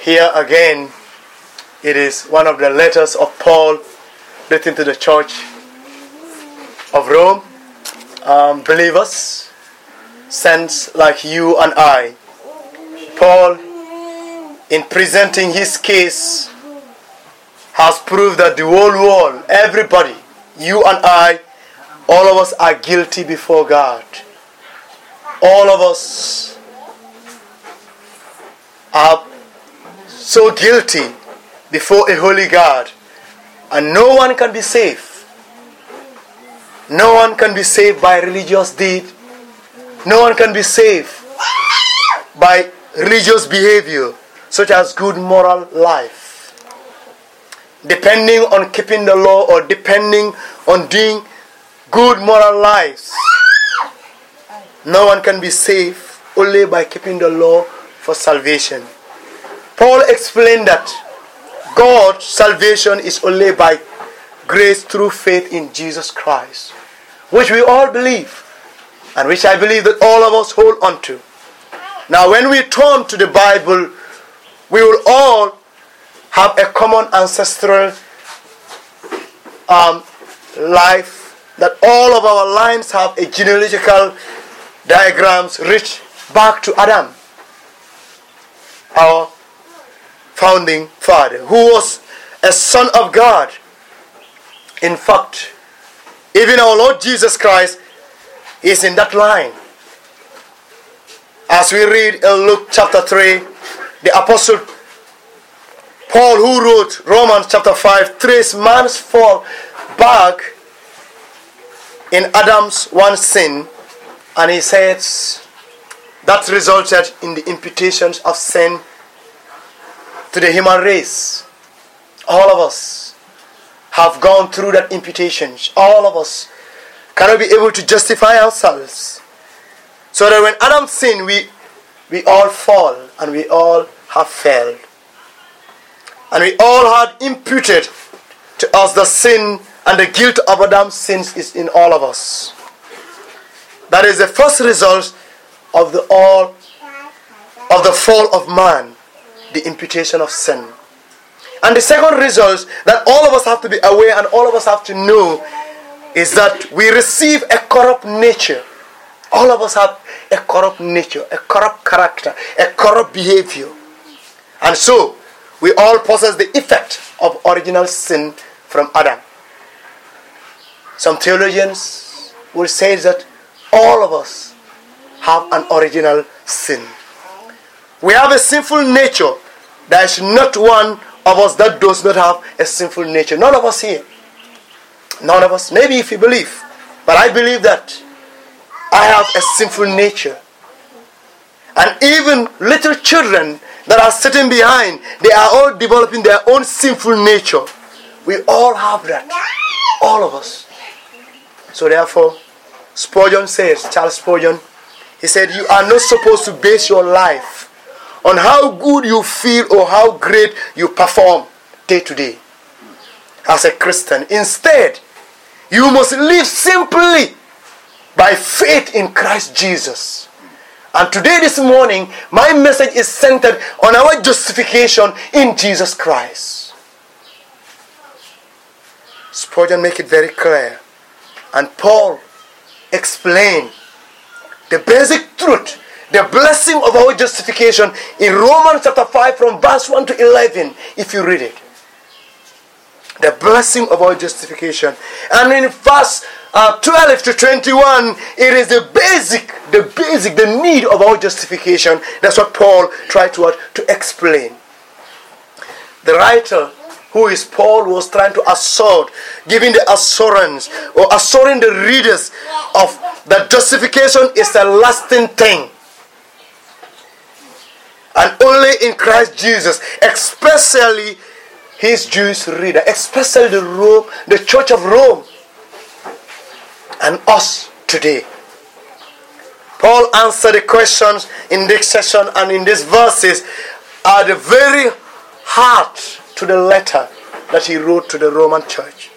Here again, it is one of the letters of Paul written to the church of Rome. Um, believers, saints like you and I. Paul, in presenting his case, has proved that the whole world, everybody, you and I, all of us are guilty before God. All of us are so guilty before a holy God, and no one can be saved. No one can be saved by religious deed. No one can be saved by religious behavior, such as good moral life. Depending on keeping the law or depending on doing good moral lives, no one can be saved only by keeping the law for salvation. Paul explained that God's salvation is only by grace through faith in Jesus Christ, which we all believe, and which I believe that all of us hold on to. Now, when we turn to the Bible, we will all have a common ancestral um, life, that all of our lines have a genealogical diagrams reach back to Adam, our founding father, who was a son of God. In fact, even our Lord Jesus Christ is in that line. As we read in Luke chapter 3, the apostle Paul, who wrote Romans chapter 5, trace man's fall back in Adam's one sin, and he says that resulted in the imputations of sin to the human race. All of us have gone through that imputation. All of us cannot be able to justify ourselves. So that when Adam sinned, we, we all fall and we all have failed. And we all had imputed to us the sin and the guilt of Adam's sins is in all of us. That is the first result of the all of the fall of man, the imputation of sin. And the second result that all of us have to be aware and all of us have to know is that we receive a corrupt nature. All of us have a corrupt nature, a corrupt character, a corrupt behavior. And so, we all possess the effect of original sin from Adam. Some theologians will say that all of us have an original sin. We have a sinful nature. There is not one of us that does not have a sinful nature. None of us here. None of us. Maybe if you believe. But I believe that I have a sinful nature. And even little children that are sitting behind, they are all developing their own sinful nature. We all have that. All of us. So therefore, Spurgeon says, Charles Spurgeon, he said, You are not supposed to base your life on how good you feel or how great you perform day to day as a Christian. Instead, you must live simply by faith in Christ Jesus. And today, this morning, my message is centered on our justification in Jesus Christ. Spurgeon make it very clear. And Paul explained the basic truth, the blessing of our justification in Romans chapter 5 from verse 1 to 11, if you read it. The blessing of our justification. And in verse uh, 12 to 21, it is the basic, the basic, the need of our justification. That's what Paul tried to, to explain. The writer who is Paul was trying to assert, giving the assurance or assuring the readers of that justification is a lasting thing. And only in Christ Jesus, especially his Jewish reader, especially the Rome, the Church of Rome, and us today. Paul answered the questions in this session and in these verses are the very heart to the letter that he wrote to the Roman church.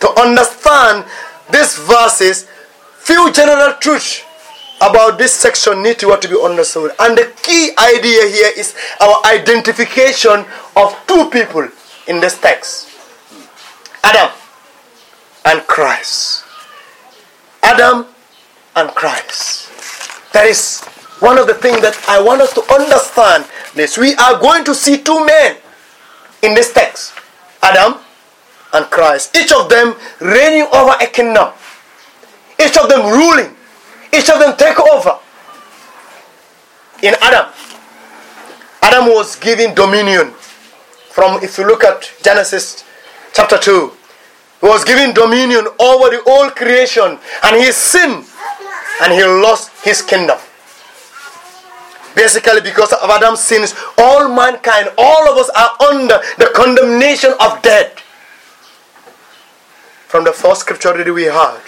To understand these verses, few general truths about this section need to, to be understood. And the key idea here is our identification of two people in this text Adam and Christ. Adam and Christ. That is one of the things that I want us to understand. This we are going to see two men in this text Adam and Christ. Each of them reigning over a kingdom, each of them ruling, each of them take over. In Adam, Adam was given dominion. From if you look at Genesis chapter 2, he was given dominion over the whole creation and he sinned and he lost his kingdom. Basically, because of Adam's sins, all mankind, all of us are under the condemnation of death. From the first scripture that we heard,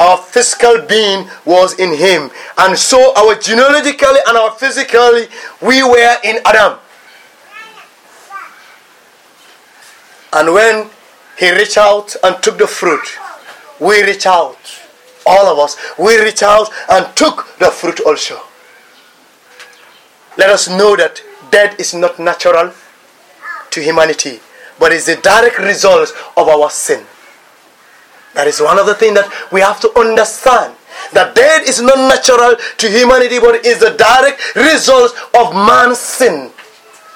our physical being was in him, and so our genealogically and our physically, we were in Adam. And when he reached out and took the fruit, we reached out. All of us, we reached out and took the fruit also let us know that death is not natural to humanity, but is the direct result of our sin. That is one of the things that we have to understand. That death is not natural to humanity, but is the direct result of man's sin,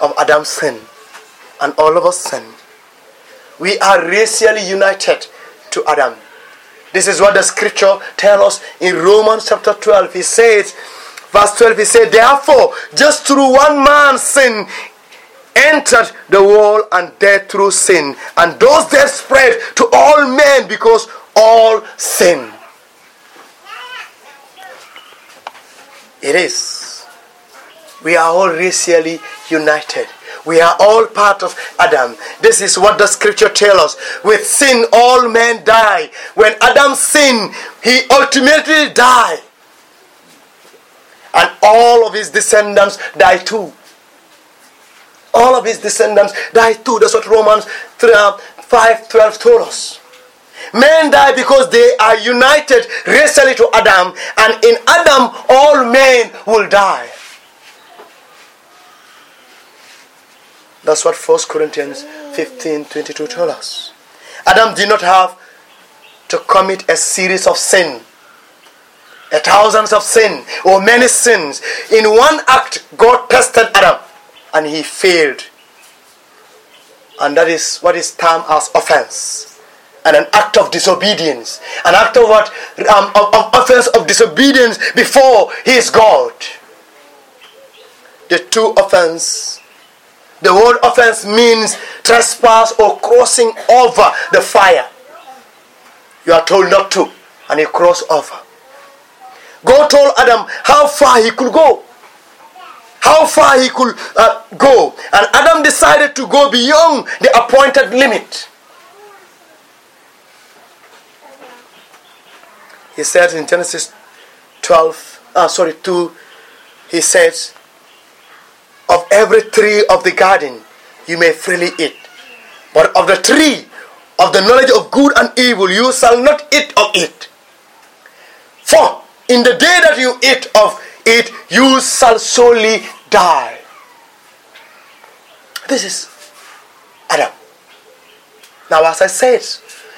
of Adam's sin. And all of us sin. We are racially united to Adam. This is what the scripture tells us in Romans chapter 12. He says, Verse 12, he said, Therefore, just through one man's sin entered the world, and death through sin. And those death spread to all men because all sin. It is. We are all racially united. We are all part of Adam. This is what the scripture tells us. With sin, all men die. When Adam sinned, he ultimately died and all of his descendants die too. All of his descendants die too. That's what Romans 3, uh, 5 12 told us. Men die because they are united racially to Adam, and in Adam, all men will die. That's what 1 Corinthians 15 22 tells us. Adam did not have to commit a series of sin a thousands of sin or many sins. In one act, God tested Adam and he failed. And that is what is termed as offense. And an act of disobedience. An act of what? Um, of, of offense of disobedience before his God. The two offense. The word offense means trespass or crossing over the fire. You are told not to, and you cross over. God told Adam how far he could go. How far he could uh, go. And Adam decided to go beyond the appointed limit. He said in Genesis 12, uh, sorry, 2, he says, Of every tree of the garden you may freely eat, but of the tree of the knowledge of good and evil you shall not eat of it. For in the day that you eat of it, you shall surely die. This is Adam. Now, as I said,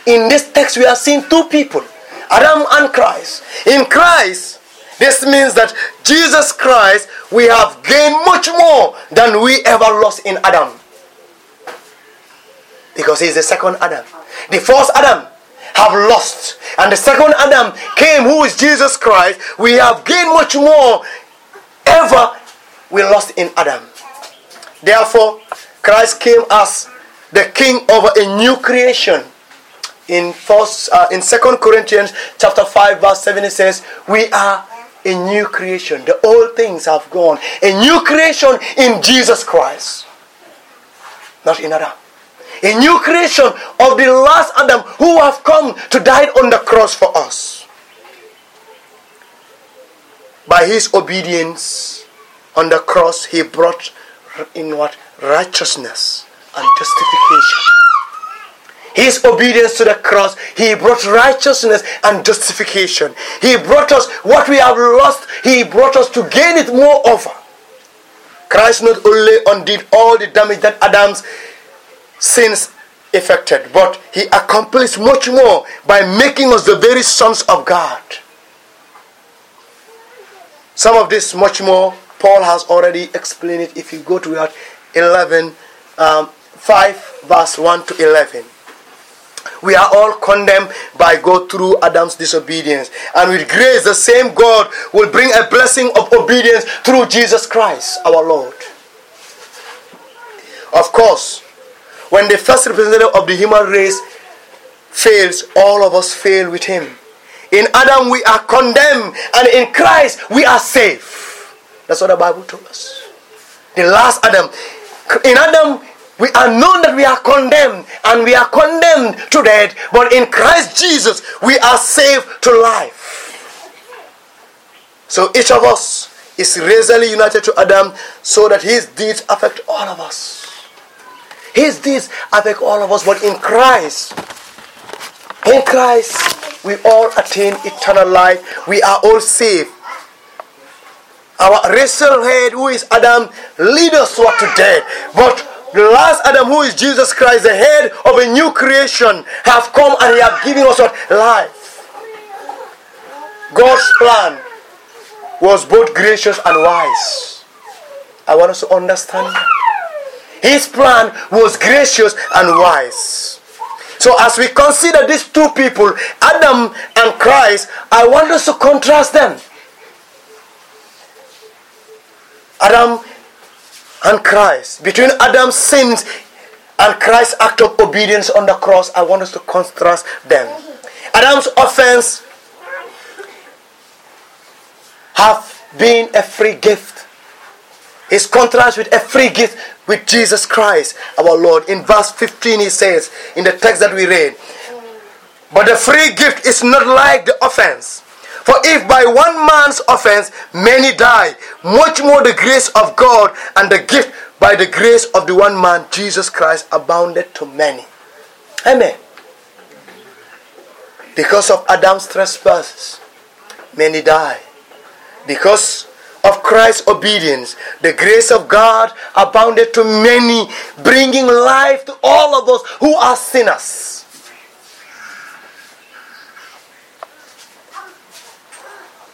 in this text we are seeing two people Adam and Christ. In Christ, this means that Jesus Christ, we have gained much more than we ever lost in Adam. Because he's the second Adam. The first Adam have lost. And the second Adam came, who is Jesus Christ. We have gained much more ever we lost in Adam. Therefore, Christ came as the king over a new creation. In first, uh, in Second Corinthians chapter five, verse seven, it says, "We are a new creation. The old things have gone. A new creation in Jesus Christ, not in Adam." a new creation of the last Adam who have come to die on the cross for us. By his obedience on the cross, he brought in what? Righteousness and justification. his obedience to the cross, he brought righteousness and justification. He brought us what we have lost, he brought us to gain it more over. Christ not only undid all the damage that Adam's sins effected, but he accomplished much more by making us the very sons of God. Some of this, much more, Paul has already explained it. If you go to 11, um, 5, verse 1 to 11. We are all condemned by God through Adam's disobedience. And with grace, the same God will bring a blessing of obedience through Jesus Christ, our Lord. Of course, when the first representative of the human race fails, all of us fail with him. In Adam, we are condemned, and in Christ, we are safe. That's what the Bible told us. The last Adam. In Adam, we are known that we are condemned and we are condemned to death, but in Christ Jesus we are saved to life. So each of us is reasonably united to Adam so that his deeds affect all of us. His deeds affect all of us, but in Christ, in Christ, we all attain eternal life. We are all saved. Our racial head, who is Adam, lead us to death. But the last Adam, who is Jesus Christ, the head of a new creation, have come and he have given us what? Life. God's plan was both gracious and wise. I want us to understand. His plan was gracious and wise. So, as we consider these two people, Adam and Christ, I want us to contrast them. Adam and Christ, between Adam's sins and Christ's act of obedience on the cross, I want us to contrast them. Adam's offense have been a free gift. His contrast with a free gift with Jesus Christ, our Lord. In verse 15, he says, in the text that we read, But the free gift is not like the offense. For if by one man's offense many die, much more the grace of God and the gift by the grace of the one man, Jesus Christ, abounded to many. Amen. Because of Adam's trespasses, many die. Because of Christ's obedience, the grace of God abounded to many, bringing life to all of us who are sinners.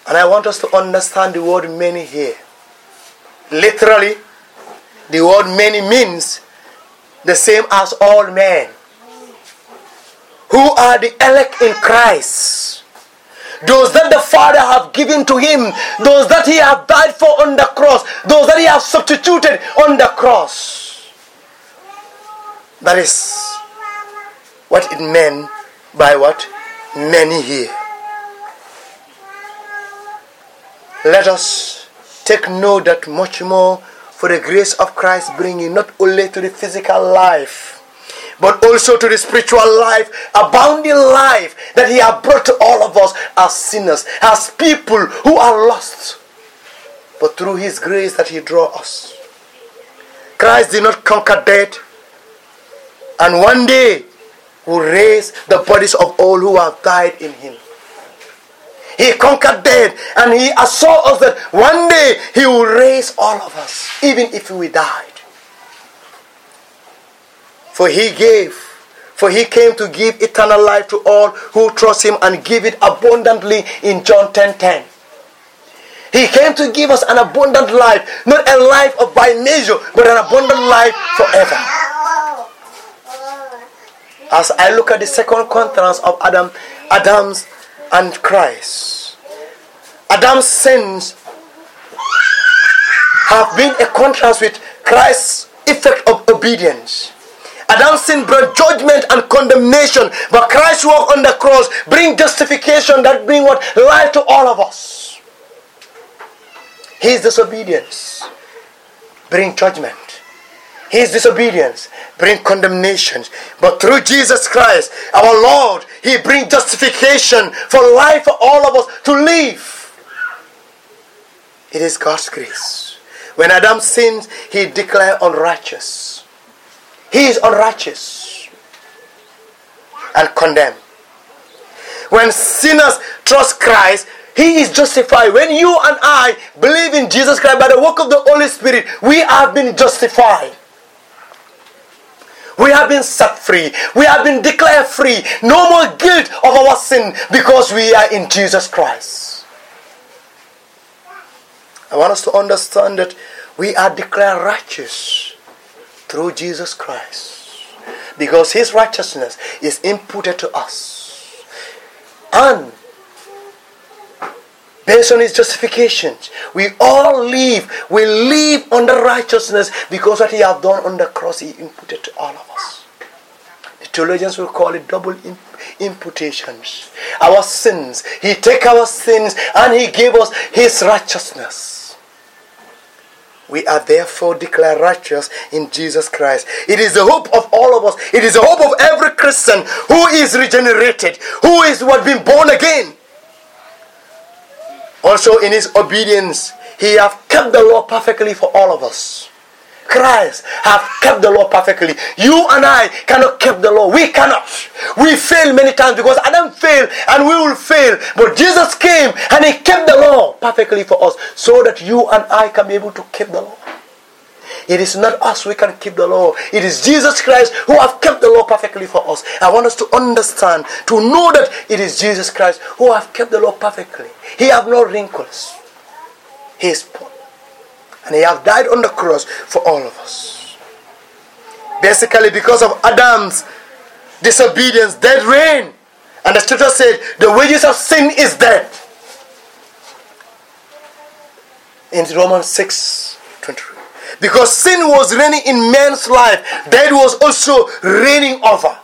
And I want us to understand the word many here. Literally, the word many means the same as all men. Who are the elect in Christ? Those that the Father have given to him, those that he have died for on the cross, those that he have substituted on the cross. That is what it meant by what? Many here. Let us take note that much more for the grace of Christ bringing not only to the physical life, but also to the spiritual life, abounding life that He has brought to all of us as sinners, as people who are lost. But through His grace that He draw us. Christ did not conquer death, and one day will raise the bodies of all who have died in Him. He conquered death and he assured us that one day he will raise all of us, even if we died. For he gave, for he came to give eternal life to all who trust him and give it abundantly in John 10 10. He came to give us an abundant life, not a life of by measure, but an abundant life forever. As I look at the second contrast of Adam, Adam's and Christ. Adam's sins have been a contrast with Christ's effect of obedience. Adam's sin brought judgment and condemnation, but Christ's work on the cross bring justification that bring what life to all of us. His disobedience bring judgment. His disobedience bring condemnation. But through Jesus Christ, our Lord, He bring justification for life for all of us to live. It is God's grace. When Adam sinned, he declared unrighteous. He is unrighteous. and condemned. When sinners trust Christ, he is justified. When you and I believe in Jesus Christ by the work of the Holy Spirit, we have been justified. We have been set free. We have been declared free. No more guilt of our sin because we are in Jesus Christ. I want us to understand that we are declared righteous through Jesus Christ because his righteousness is imputed to us. And based on his justifications, we all live, we live under righteousness because what he have done on the cross, he imputed to all of us. The theologians will call it double imputations. Our sins, he take our sins and he gave us his righteousness. We are therefore declared righteous in Jesus Christ. It is the hope of all of us. It is the hope of every Christian who is regenerated, who is what has been born again. Also, in his obedience, he have kept the law perfectly for all of us. Christ have kept the law perfectly. You and I cannot keep the law. We cannot. We fail many times because Adam failed and we will fail. But Jesus came and he kept the law perfectly for us so that you and I can be able to keep the law. It is not us who can keep the law. It is Jesus Christ who have kept the law perfectly for us. I want us to understand, to know that it is Jesus Christ who have kept the law perfectly. He have no wrinkles. He is poor. And he have died on the cross for all of us. Basically, because of Adam's disobedience, death reigned. And the scripture said, the wages of sin is death. In Romans 6 23. Because sin was reigning in man's life, death was also reigning over.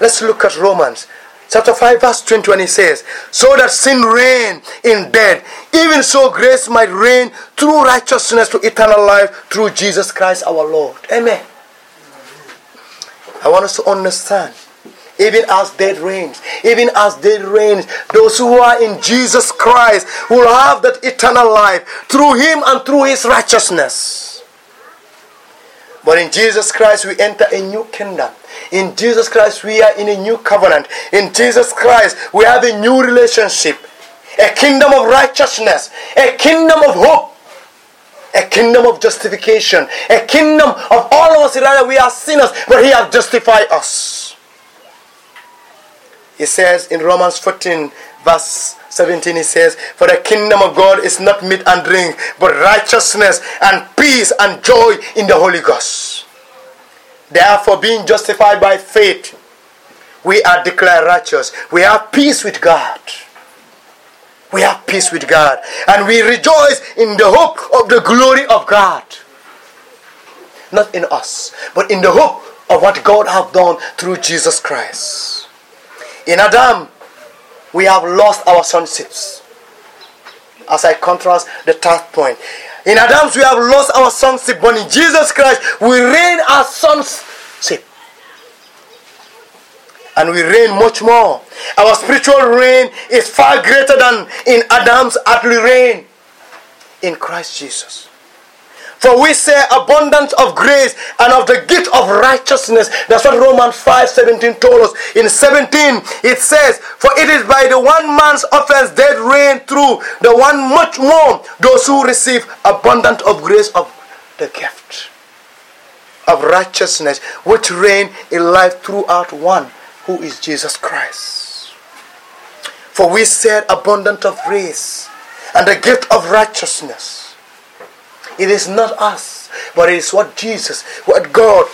Let's look at Romans chapter 5 verse 21 it says so that sin reigned in death even so grace might reign through righteousness to eternal life through jesus christ our lord amen i want us to understand even as death reigns even as death reigns those who are in jesus christ will have that eternal life through him and through his righteousness but in Jesus Christ, we enter a new kingdom. In Jesus Christ, we are in a new covenant. In Jesus Christ, we have a new relationship. A kingdom of righteousness. A kingdom of hope. A kingdom of justification. A kingdom of all of us. Rather, we are sinners, but He has justified us. He says in Romans 14, verse 17 he says for the kingdom of god is not meat and drink but righteousness and peace and joy in the holy ghost. Therefore being justified by faith we are declared righteous. We have peace with god. We have peace with god. And we rejoice in the hope of the glory of god. Not in us but in the hope of what god have done through jesus christ in adam we have lost our sonships. As I contrast the third point. In Adam's, we have lost our sonship, but in Jesus Christ, we reign as sonship. And we reign much more. Our spiritual reign is far greater than in Adam's earthly reign in Christ Jesus. For we say abundance of grace and of the gift of righteousness. That's what Romans 5 17 told us. In 17, it says, For it is by the one man's offense death reigned through the one much more those who receive abundance of grace of the gift of righteousness, which reign in life throughout one who is Jesus Christ. For we said abundant of grace and the gift of righteousness. It is not us, but it is what Jesus, what God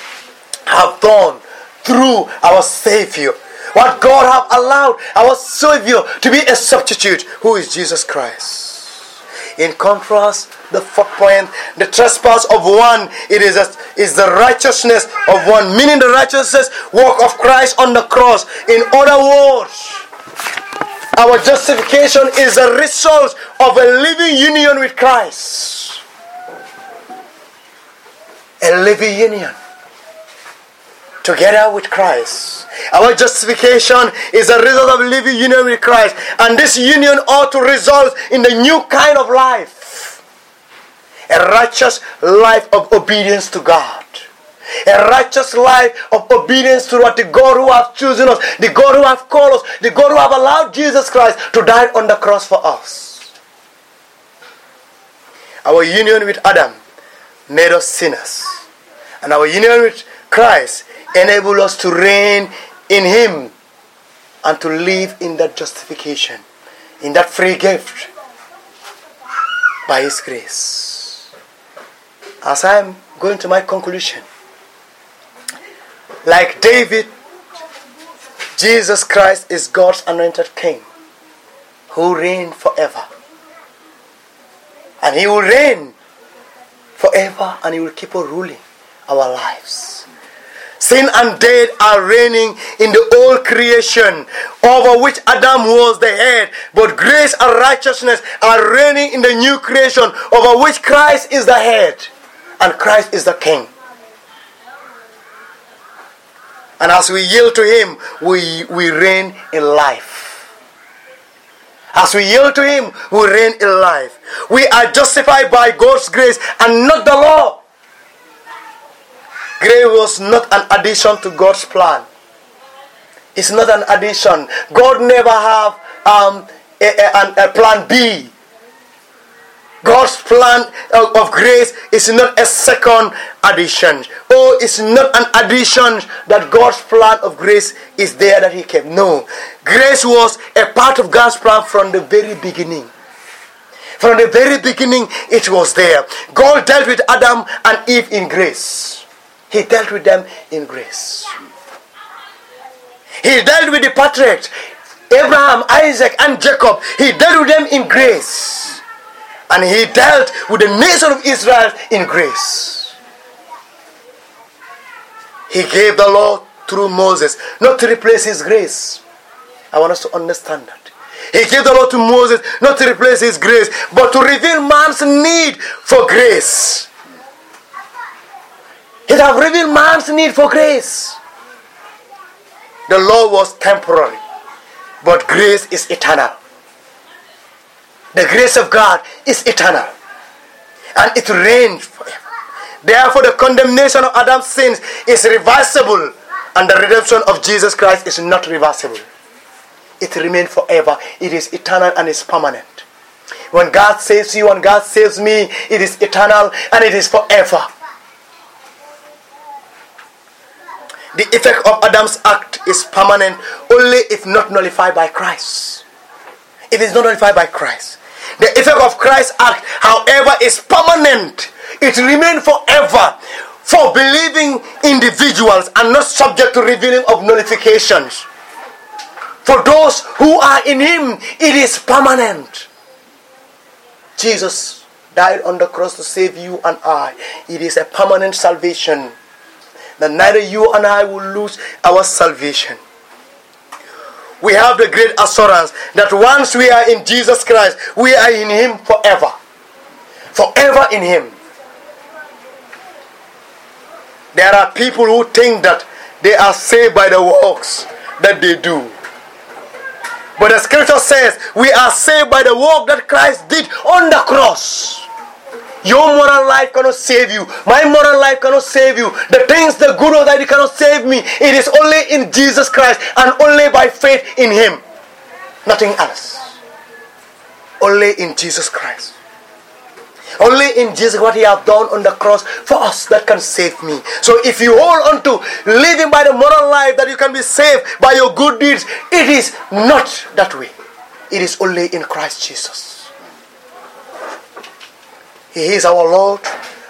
have done through our Savior. What God have allowed our Savior to be a substitute, who is Jesus Christ. In contrast, the fourth point, the trespass of one, it is, a, is the righteousness of one, meaning the righteousness work of Christ on the cross. In other words, our justification is a result of a living union with Christ a living union. Together with Christ. Our justification is a result of living union with Christ, and this union ought to result in the new kind of life. A righteous life of obedience to God, a righteous life of obedience to what the God who have chosen us, the God who have called us, the God who have allowed Jesus Christ to die on the cross for us. Our union with Adam made us sinners. And our union with Christ enabled us to reign in Him and to live in that justification, in that free gift by His grace. As I am going to my conclusion, like David, Jesus Christ is God's anointed King who reigns forever. And He will reign forever and He will keep on ruling our lives. Sin and death are reigning in the old creation over which Adam was the head, but grace and righteousness are reigning in the new creation over which Christ is the head and Christ is the king. And as we yield to Him, we, we reign in life. As we yield to Him, we reign in life. We are justified by God's grace and not the law. Grace was not an addition to God's plan. It's not an addition. God never have um, a, a, a plan B. God's plan uh, of grace is not a second addition. Oh, it's not an addition that God's plan of grace is there that He kept. No. Grace was a part of God's plan from the very beginning. From the very beginning, it was there. God dealt with Adam and Eve in grace. He dealt with them in grace. He dealt with the patriarchs, Abraham, Isaac, and Jacob. He dealt with them in grace. And he dealt with the nation of Israel in grace. He gave the law through Moses, not to replace his grace. I want us to understand that. He gave the law to Moses, not to replace his grace, but to reveal man's need for grace. It have revealed man's need for grace. The law was temporary, but grace is eternal. The grace of God is eternal, and it reigns forever. Therefore, the condemnation of Adam's sins is reversible, and the redemption of Jesus Christ is not reversible. It remains forever. It is eternal and is permanent. When God saves you and God saves me, it is eternal and it is forever. the effect of Adam's act is permanent only if not nullified by Christ. If it's not nullified by Christ. The effect of Christ's act, however, is permanent. It remains forever for believing individuals and not subject to revealing of nullifications. For those who are in Him, it is permanent. Jesus died on the cross to save you and I. It is a permanent salvation that neither you and I will lose our salvation. We have the great assurance that once we are in Jesus Christ, we are in Him forever. Forever in Him. There are people who think that they are saved by the works that they do. But the scripture says we are saved by the work that Christ did on the cross. Your moral life cannot save you. My moral life cannot save you. The things, the good of that, it cannot save me. It is only in Jesus Christ and only by faith in Him. Nothing else. Only in Jesus Christ. Only in Jesus what He has done on the cross for us that can save me. So if you hold on to living by the moral life that you can be saved by your good deeds, it is not that way. It is only in Christ Jesus. He is our Lord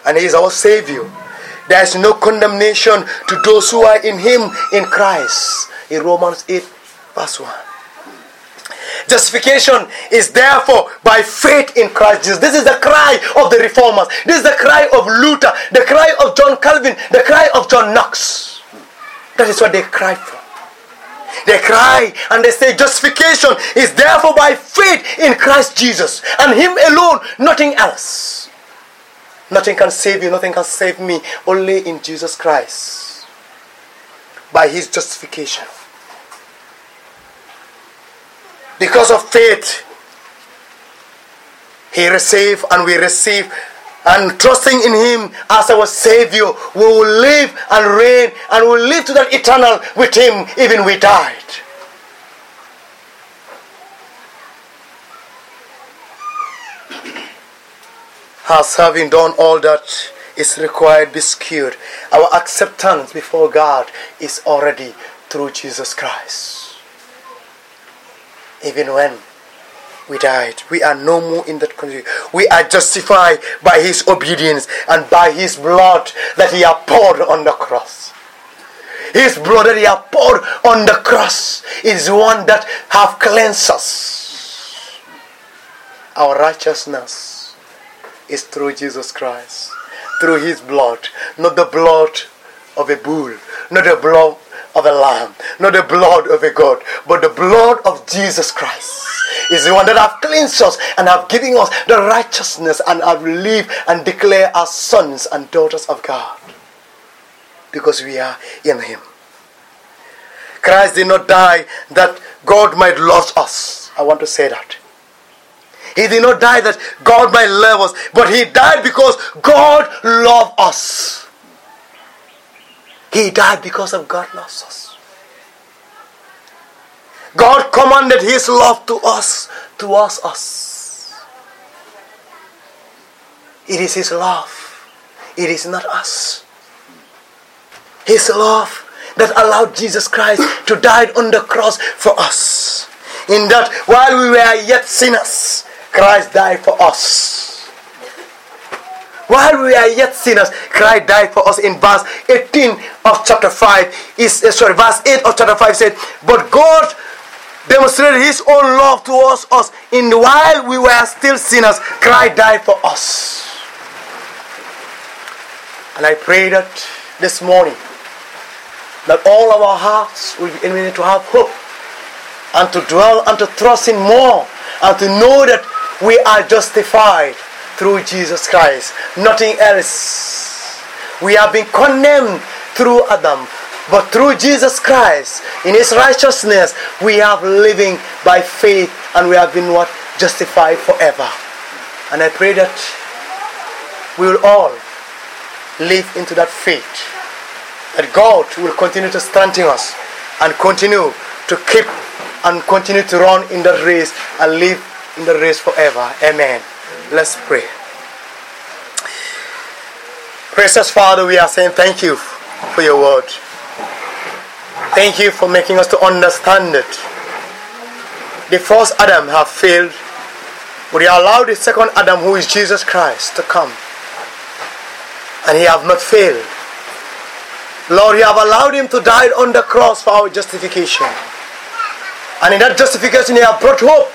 and He is our Savior. There is no condemnation to those who are in Him in Christ. In Romans 8, verse 1. Justification is therefore by faith in Christ Jesus. This is the cry of the reformers. This is the cry of Luther, the cry of John Calvin, the cry of John Knox. That is what they cry for. They cry and they say justification is therefore by faith in Christ Jesus and Him alone, nothing else. Nothing can save you, nothing can save me, only in Jesus Christ. By his justification. Because of faith, he received and we receive and trusting in Him as our Savior, we will live and reign and we will live to that eternal with Him even we died. As having done all that is required be secured, our acceptance before God is already through Jesus Christ. Even when we died. We are no more in that condition. We are justified by His obedience and by His blood that He has poured on the cross. His blood that He has poured on the cross is one that have cleansed us. Our righteousness is through Jesus Christ, through His blood, not the blood of a bull, not the blood of a lamb, not the blood of a goat, but the blood of Jesus Christ is the one that have cleansed us and have given us the righteousness and have lived and declare as sons and daughters of God because we are in Him. Christ did not die that God might love us. I want to say that. He did not die that God might love us, but He died because God loved us. He died because of God loves us. God commanded His love to us, towards us. It is His love. It is not us. His love that allowed Jesus Christ to die on the cross for us. In that while we were yet sinners, Christ died for us. While we are yet sinners, Christ died for us in verse 18 of chapter 5. Is uh, sorry, verse 8 of chapter 5 said, But God demonstrated his own love towards us in while we were still sinners christ died for us and i pray that this morning that all of our hearts will be enabled to have hope and to dwell and to trust in more and to know that we are justified through jesus christ nothing else we have been condemned through adam but through Jesus Christ, in His righteousness, we have living by faith and we have been what? Justified forever. And I pray that we will all live into that faith. That God will continue to strengthen us and continue to keep and continue to run in the race and live in the race forever. Amen. Let's pray. Precious Father, we are saying thank you for your word. Thank you for making us to understand it. The first Adam have failed, but you allowed the second Adam, who is Jesus Christ, to come. And he have not failed. Lord, you have allowed him to die on the cross for our justification. And in that justification, you have brought hope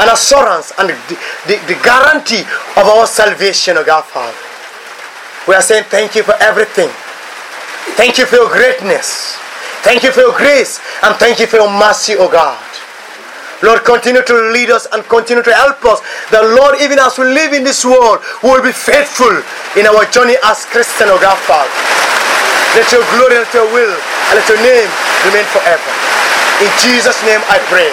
and assurance and the, the, the guarantee of our salvation, O God Father. We are saying thank you for everything. Thank you for your greatness. Thank you for your grace and thank you for your mercy, O God. Lord, continue to lead us and continue to help us. The Lord, even as we live in this world, will be faithful in our journey as Christian, O God, Father. Let your glory, let your will, and let your name remain forever. In Jesus' name I pray.